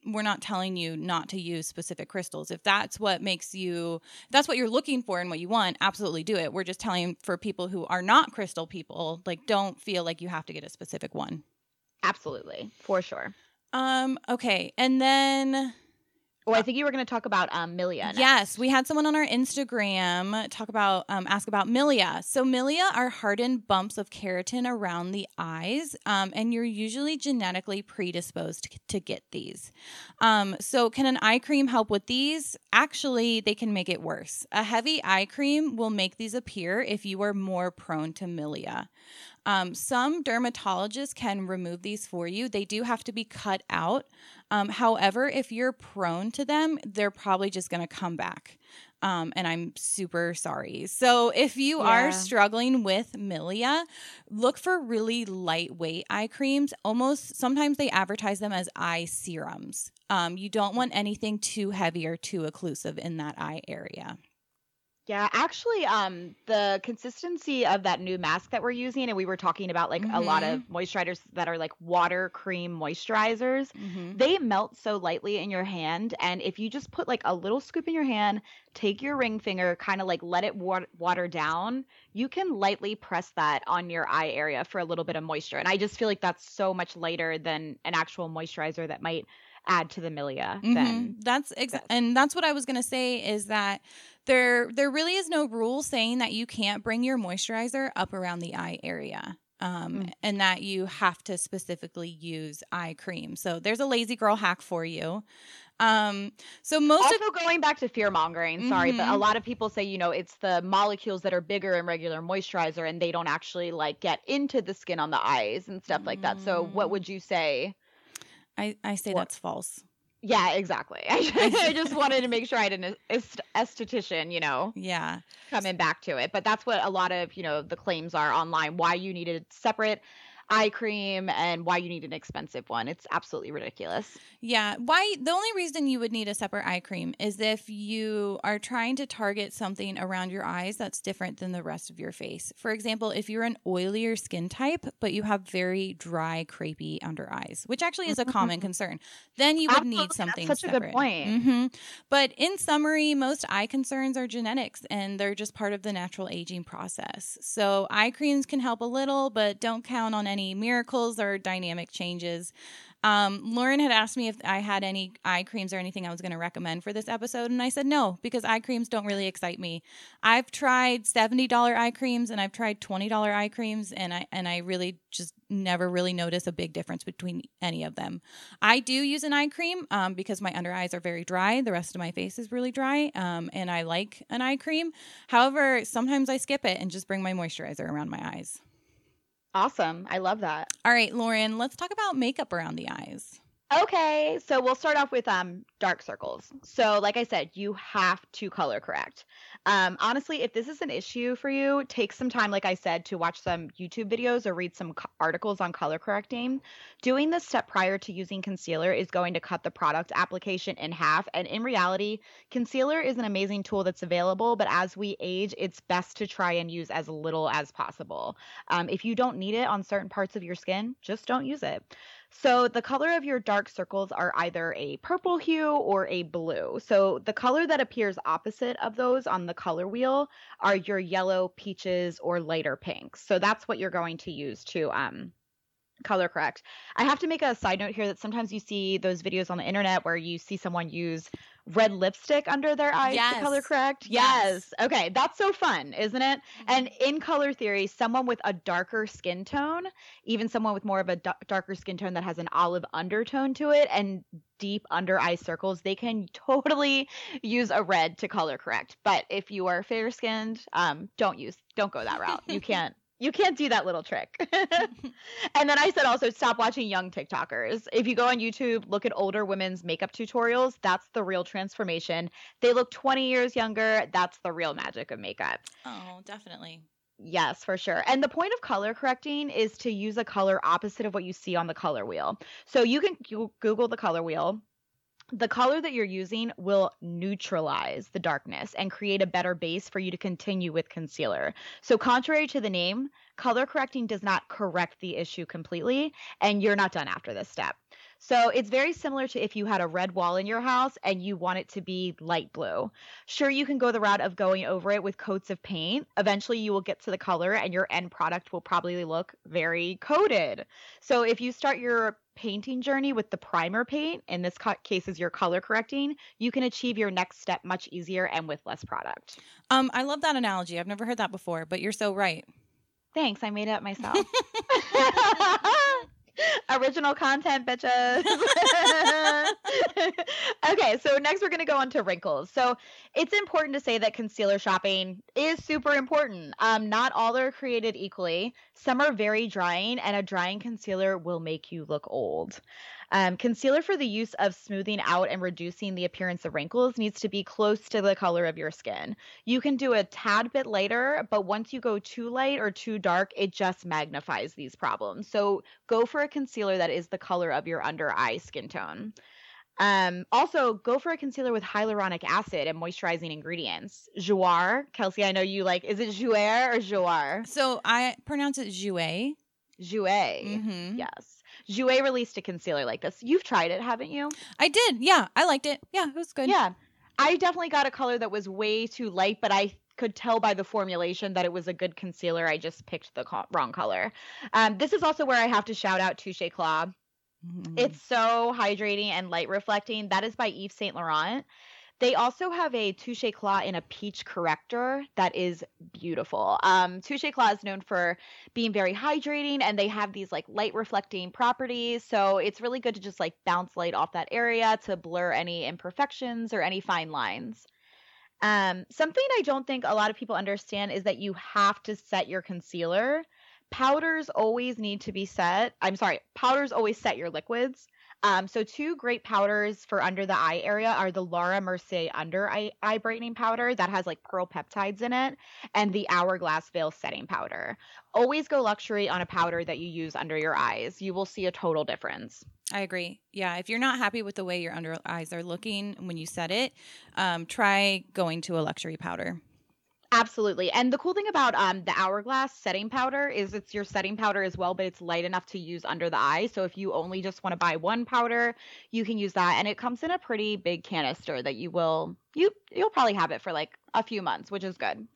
we're not telling you not to use specific crystals. If that's what makes you that's what you're looking for and what you want, absolutely do it. We're just telling for people who are not crystal people, like don't feel like you have to get a specific one. Absolutely for sure. Um okay. And then Oh, I think you were going to talk about um, Milia. next. Yes, we had someone on our Instagram talk about um, ask about milia. So milia are hardened bumps of keratin around the eyes, um, and you're usually genetically predisposed to, to get these. Um, so, can an eye cream help with these? Actually, they can make it worse. A heavy eye cream will make these appear if you are more prone to milia. Um, some dermatologists can remove these for you. They do have to be cut out. Um, however, if you're prone to them, they're probably just going to come back. Um, and I'm super sorry. So if you Yeah. are struggling with milia, look for really lightweight eye creams. Almost sometimes they advertise them as eye serums. Um, you don't want anything too heavy or too occlusive in that eye area. Yeah, actually, um, the consistency of that new mask that we're using, and we were talking about like a lot of moisturizers that are like water cream moisturizers. Mm-hmm. They melt so lightly in your hand, and if you just put like a little scoop in your hand, take your ring finger, kind of like let it wa- water down, you can lightly press that on your eye area for a little bit of moisture. And I just feel like that's so much lighter than an actual moisturizer that might add to the milia. Mhm. Then That's ex- Yes. and that's what I was gonna say is that there there really is no rule saying that you can't bring your moisturizer up around the eye area. Um, Mm. and that you have to specifically use eye cream. So there's a lazy girl hack for you. Um, so most of also going back to fear mongering sorry but a Mhm. lot of people say you know it's the molecules that are bigger in regular moisturizer and they don't actually like get into the skin on the eyes and stuff like that so Mm. what would you say I, I say What- that's false. yeah exactly [LAUGHS] i just wanted to make sure i had an est- esthetician you know Yeah. coming back to it but that's what a lot of you know the claims are online why you needed separate eye cream and why you need an expensive one it's absolutely ridiculous Yeah. Why the only reason you would need a separate eye cream is if you are trying to target something around your eyes that's different than the rest of your face. For example, if you're an oilier skin type, but you have very dry, crepey under eyes, which actually is a common concern, then you would Absolutely, need that's something such a good separate. point. hmm But in summary, most eye concerns are genetics and they're just part of the natural aging process. So eye creams can help a little, but don't count on any miracles or dynamic changes. Um, Lauren had asked me if I had any eye creams or anything I was going to recommend for this episode, and I said no because eye creams don't really excite me. I've tried seventy dollar eye creams and I've tried twenty dollar eye creams, and I and I really just never really notice a big difference between any of them. I do use an eye cream um, because my under eyes are very dry. The rest of my face is really dry, um, and I like an eye cream. However, sometimes I skip it and just bring my moisturizer around my eyes. Awesome i love that All right, Lauren, let's talk about makeup around the eyes. Okay, so we'll start off with um dark circles. So, like I said, you have to color correct. Um, honestly, if this is an issue for you, take some time, like I said, to watch some YouTube videos or read some co- articles on color correcting. Doing this step prior to using concealer is going to cut the product application in half. And in reality, concealer is an amazing tool that's available, but as we age, it's best to try and use as little as possible. Um, if you don't need it on certain parts of your skin, just don't use it. So the color of your dark circles are either a purple hue or a blue. So the color that appears opposite of those on the color wheel are your yellow, peaches, or lighter pinks. So that's what you're going to use to um color correct. I have to make a side note here that sometimes you see those videos on the internet where you see someone use red lipstick under their eyes to color correct. Yes. Yes. Okay, that's so fun, isn't it? And in color theory, someone with a darker skin tone, even someone with more of a darker skin tone that has an olive undertone to it and deep under eye circles, they can totally use a red to color correct. But if you are fair skinned, um, don't use, don't go that route. You [LAUGHS] can't. You can't do that little trick. [LAUGHS] [LAUGHS] and then I said also stop watching young TikTokers. If you go on YouTube, look at older women's makeup tutorials, that's the real transformation. They look 20 years younger. That's the real magic of makeup. Oh, definitely. Yes, for sure. And the point of color correcting is to use a color opposite of what you see on the color wheel. So you can Google the color wheel. The color that you're using will neutralize the darkness and create a better base for you to continue with concealer. So, contrary to the name, color correcting does not correct the issue completely, and you're not done after this step. So, it's very similar to if you had a red wall in your house and you want it to be light blue. Sure, you can go the route of going over it with coats of paint. Eventually, you will get to the color, and your end product will probably look very coated. So, if you start your painting journey with the primer paint, in this case is your color correcting, you can achieve your next step much easier and with less product. Um, I love that analogy. I've never heard that before, but you're so right. Thanks, I made it up myself. [LAUGHS] [LAUGHS] [LAUGHS] Original content, bitches. [LAUGHS] okay, so next we're going to go on to wrinkles. So it's important to say that concealer shopping is super important. Um, not all are created equally. Some are very drying, and a drying concealer will make you look old. Um, concealer for the use of smoothing out and reducing the appearance of wrinkles needs to be close to the color of your skin. You can do a tad bit lighter, but once you go too light or too dark, it just magnifies these problems. So go for a concealer that is the color of your under eye skin tone. Um, also, go for a concealer with hyaluronic acid and moisturizing ingredients. Jouer, Kelsey, I know you like. Is it Jouer or Jouer? So I pronounce it Jouer. Jouer. Mm-hmm. Yes. Jouer released a concealer like this. You've tried it, haven't you? I did. Yeah, I liked it. Yeah, it was good. Yeah. I definitely got a color that was way too light, but I could tell by the formulation that it was a good concealer. I just picked the co- wrong color. Um, this is also where I have to shout out Touche Eclat. Mhm. It's so hydrating and light reflecting. That is by Yves Saint Laurent. They also have a Touche Eclat in a peach corrector that is beautiful. Um, Touche Eclat is known for being very hydrating, and they have these like light reflecting properties. So it's really good to just like bounce light off that area to blur any imperfections or any fine lines. Um, something I don't think a lot of people understand is that you have to set your concealer. Powders always need to be set. I'm sorry, powders always set your liquids. Um, so two great powders for under the eye area are the Laura Mercier under eye, eye brightening powder that has like pearl peptides in it, and the Hourglass Veil setting powder. Always go luxury on a powder that you use under your eyes. You will see a total difference. I agree. Yeah, if you're not happy with the way your under eyes are looking when you set it, um, try going to a luxury powder. Absolutely. And the cool thing about um, the Hourglass setting powder is it's your setting powder as well, but it's light enough to use under the eye. So if you only just want to buy one powder, you can use that. And it comes in a pretty big canister that you will you you'll probably have it for like a few months, which is good.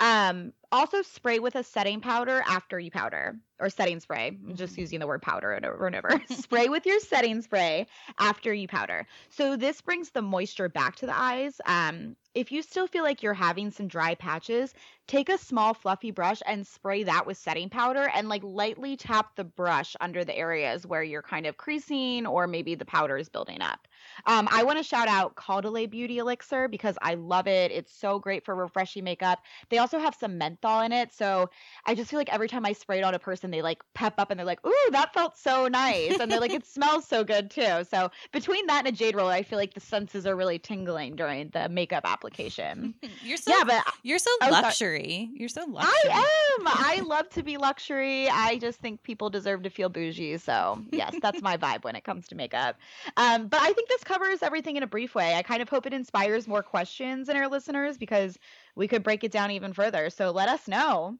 Um, also spray with a setting powder after you powder or setting spray. I'm just using the word powder and over and over. [LAUGHS] spray with your setting spray after you powder. So this brings the moisture back to the eyes. Um, if you still feel like you're having some dry patches, take a small fluffy brush and spray that with setting powder and like lightly tap the brush under the areas where you're kind of creasing or maybe the powder is building up. Um, I want to shout out Caudalie Beauty Elixir because I love it. It's so great for refreshing makeup. They also have some menthol in it, so I just feel like every time I spray it on a person, they like pep up and they're like, "Ooh, that felt so nice," and they're like, "It smells so good too." So between that and a jade roller, I feel like the senses are really tingling during the makeup application. [LAUGHS] You're so yeah, but you're so Oh, luxury. You're so luxury. I am. [LAUGHS] I love to be luxury. I just think people deserve to feel bougie. So yes, that's my vibe when it comes to makeup. Um, but I think this covers everything in a brief way. I kind of hope it inspires more questions in our listeners because we could break it down even further. So let us know.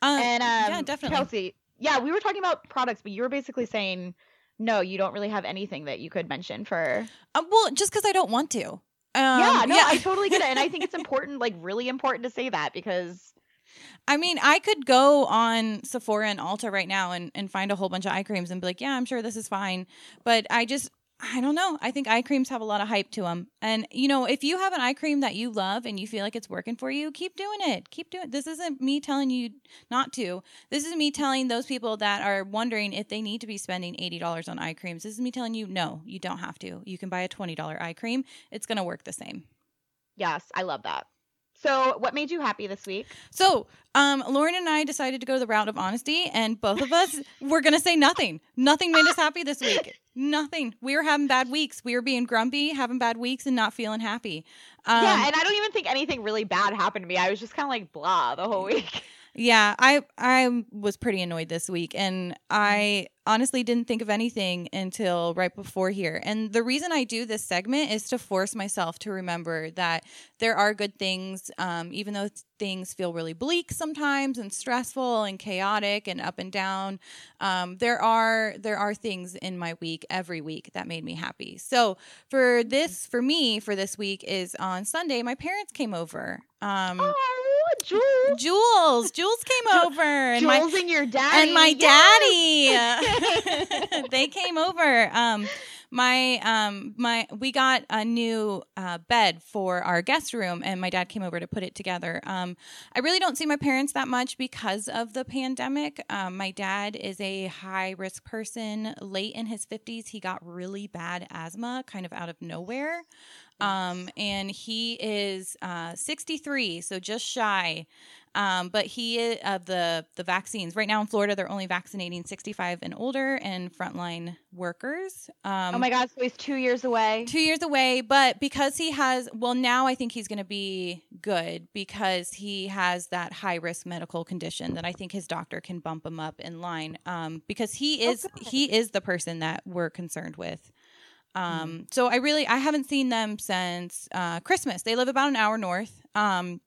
Um, and um, yeah, definitely. Kelsey, yeah, we were talking about products, but you were basically saying no, you don't really have anything that you could mention for. Uh, well, just because I don't want to. Um, yeah, no, I totally get it, and I think it's [LAUGHS] important, like really important to say that because I mean, I could go on Sephora and Ulta right now and, and find a whole bunch of eye creams and be like, yeah, I'm sure this is fine. But I just, I don't know. I think eye creams have a lot of hype to them. And, you know, if you have an eye cream that you love and you feel like it's working for you, keep doing it. Keep doing it. This isn't me telling you not to. This is me telling those people that are wondering if they need to be spending $80 on eye creams. This is me telling you, no, you don't have to. You can buy a $20 eye cream, it's going to work the same. yes, I love that. So, what made you happy this week? So, um, Lauren and I decided to go the route of honesty, and both of us [LAUGHS] were going to say nothing. Nothing made us happy this week. Nothing. We were having bad weeks. We were being grumpy, having bad weeks, and not feeling happy. Um, yeah, and I don't even think anything really bad happened to me. I was just kind of like blah the whole [LAUGHS] week. Yeah, I I was pretty annoyed this week and I honestly didn't think of anything until right before here. And the reason I do this segment is to force myself to remember that there are good things um, even though things feel really bleak sometimes and stressful and chaotic and up and down. Um, there are there are things in my week every week that made me happy. So for this for me for this week is on Sunday my parents came over. Um, oh, Jules. Jules, Jules came Ju- over, and my Jules and your daddy. and my Yes. daddy. [LAUGHS] they came over. Um, my um, my we got a new uh, bed for our guest room, and my dad came over to put it together. Um, I really don't see my parents that much because of the pandemic. Um, my dad is a high risk person. Late in his fifties, he got really bad asthma, kind of out of nowhere. Um, and he is uh, 63, so just shy. Um, but he is of the the vaccines right now in Florida. They're only vaccinating 65 and older and frontline workers. Um, oh my God! So he's two years away. two years away. But because he has, well, now I think he's going to be good because he has that high risk medical condition that I think his doctor can bump him up in line. Um, because he Oh, is good. he is the person that we're concerned with. Mm-hmm. Um, so I really I haven't seen them since uh, Christmas. They live about an hour north. Um,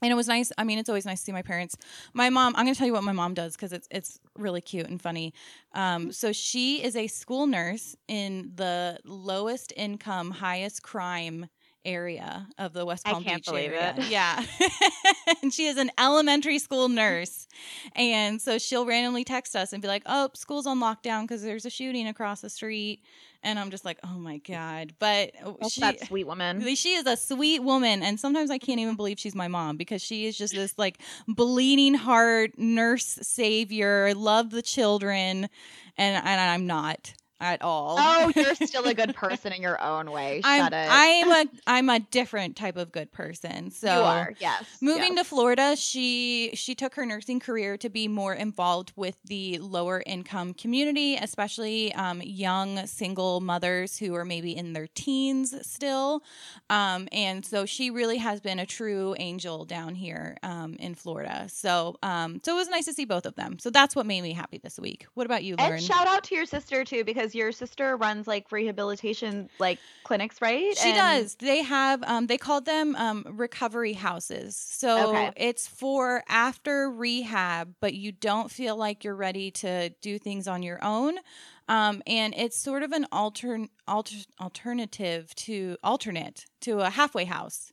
and it was nice. I mean, it's always nice to see my parents. My mom. I'm going to tell you what my mom does because it's it's really cute and funny. Um, so she is a school nurse in the lowest income, highest crime area of the West I Palm can't Beach believe area. it. Yeah, [LAUGHS] and she is an elementary school nurse, and so she'll randomly text us and be like, "Oh, school's on lockdown because there's a shooting across the street," and I'm just like, "Oh my mm. god!" But uh, That's she, that sweet woman. she is a sweet woman, and sometimes I can't even believe she's my mom because she is just this like bleeding heart nurse savior. Love the children, and and I'm not at all. Oh, you're [LAUGHS] still a good person in your own way. I'm Shut it. I'm a I'm a different type of good person. So you are. Yes. Moving yes. to Florida, she she took her nursing career to be more involved with the lower income community, especially um, young single mothers who are maybe in their teens still. Um, and so she really has been a true angel down here um, in Florida. So um, so it was nice to see both of them. So that's what made me happy this week. What about you, Lauren? And shout out to your sister too, because your sister runs like rehabilitation like clinics, right? She And- does. They have um they called them um recovery houses. So Okay. it's for after rehab, but you don't feel like you're ready to do things on your own. Um and it's sort of an altern alter, alternative to alternate to a halfway house.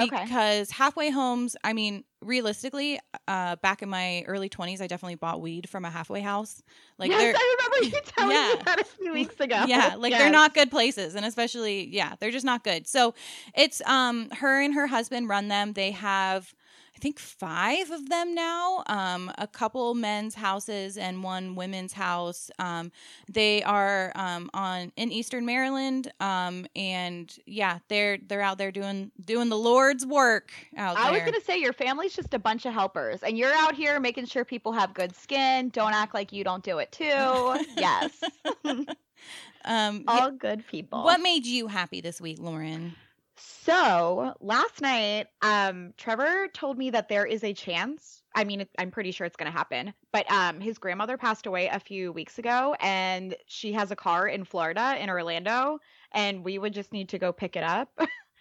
Okay. Because halfway homes, I mean, realistically, uh, back in my early 20s, I definitely bought weed from a halfway house. Like yes, I remember you [LAUGHS] telling me Yeah. that a few weeks ago. yeah like they're not good places and especially yeah they're just not good so it's um her and her husband run them they have i think five of them now um a couple men's houses and one women's house um they are um on in eastern maryland um and yeah they're they're out there doing doing the lord's work out I was gonna say your family's just a bunch of helpers, and you're out here making sure people have good skin. Don't act like you don't do it too. [LAUGHS] yes, [LAUGHS] um yeah, all good people. what made you happy this week lauren So last night, um, Trevor told me that there is a chance. I mean, I'm pretty sure it's going to happen. But um, his grandmother passed away a few weeks ago, and she has a car in Florida, in Orlando, and we would just need to go pick it up,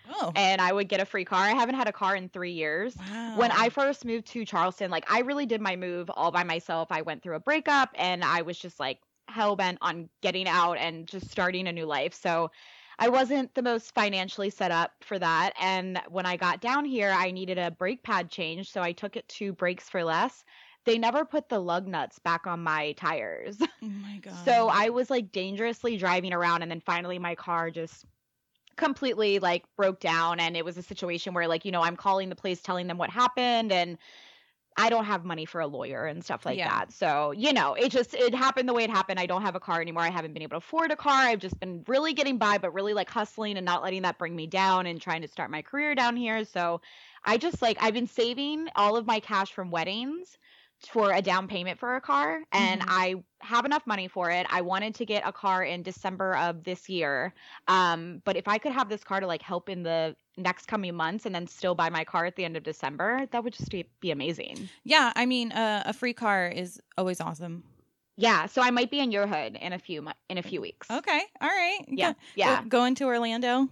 oh [LAUGHS] and I would get a free car. I haven't had a car in three years. wow When I first moved to Charleston, like I really did my move all by myself. I went through a breakup, and I was just like hell bent on getting out and just starting a new life. So I wasn't the most financially set up for that. And when I got down here, I needed a brake pad change. So I took it to Brakes for Less. They never put the lug nuts back on my tires. [LAUGHS] oh my god So I was like dangerously driving around. And then finally, my car just completely like broke down. And it was a situation where, like, you know, I'm calling the place, telling them what happened. And I don't have money for a lawyer and stuff like Yeah. that. So, you know, it just it happened the way it happened. I don't have a car anymore. I haven't been able to afford a car. I've just been really getting by, but really like hustling and not letting that bring me down and trying to start my career down here. So I just like I've been saving all of my cash from weddings for a down payment for a car and Mhm. I have enough money for it. I wanted to get a car in December of this year. Um but if I could have this car to like help in the next coming months and then still buy my car at the end of December, that would just be, be amazing. Yeah, I mean, uh, a free car is always awesome. Yeah, so I might be in your hood in a few in a few weeks. Okay, all right. Yeah. Yeah. go- going to Orlando.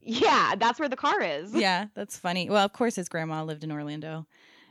Yeah, that's where the car is. Yeah, that's funny. Well, of course, his grandma lived in Orlando.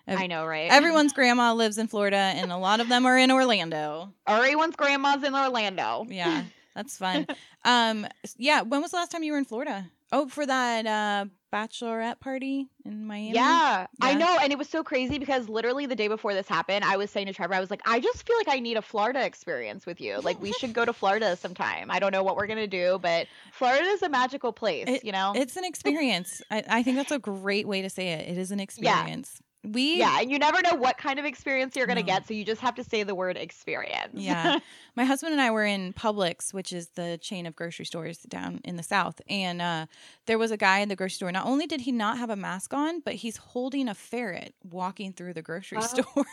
Ev- I know, right? Everyone's grandma lives in Florida, and a lot of them are in Orlando. [LAUGHS] everyone's grandma's in Orlando. Yeah, that's fun. [LAUGHS] Um, yeah. When was the last time you were in Florida? Oh, for that uh, bachelorette party in Miami. Yeah, I know. And it was so crazy because literally the day before this happened, I was saying to Trevor, I was like, I just feel like I need a Florida experience with you. Like, we should go to Florida sometime. I don't know what we're going to do, but Florida is a magical place, It- you know? It's an experience. I, I think that's a great way to say it. It is an [LAUGHS] experience. We Yeah, and you never know what kind of experience you're going to No. get, so you just have to say the word experience. Yeah. [LAUGHS] My husband and I were in Publix, which is the chain of grocery stores down in the South. And uh, there was a guy in the grocery store. Not only did he not have a mask on, but he's holding a ferret walking through the grocery Oh. store.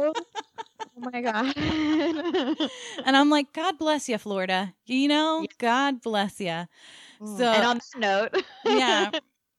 oh, [LAUGHS] my god. [LAUGHS] and I'm like, God bless you, Florida. You know, Yeah. God bless you. So- and on that note, Yeah.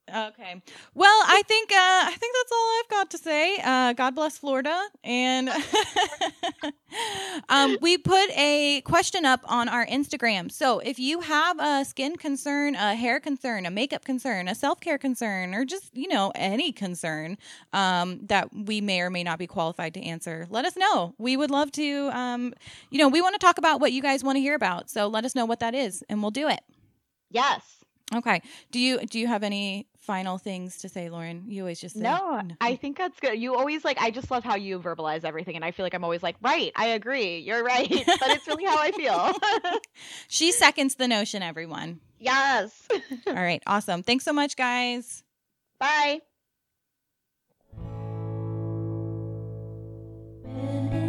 Okay. Well, I think uh, I think that's all I've got to say. Uh, God bless Florida, and [LAUGHS] um, we put a question up on our Instagram. So if you have a skin concern, a hair concern, a makeup concern, a self care concern, or just you know any concern um, that we may or may not be qualified to answer, let us know. We would love to. Um, you know, we want to talk about what you guys want to hear about. So let us know what that is, and we'll do it. yes. Okay. Do you do you have any final things to say, Lauren? You always just say No, I think that's good. You always like I just love how you verbalize everything and I feel like I'm always like, "Right, I agree. You're right." [LAUGHS] but it's really how I feel. [LAUGHS] she seconds the notion. Everyone. yes. [LAUGHS] All right. Awesome. Thanks so much, guys. Bye. When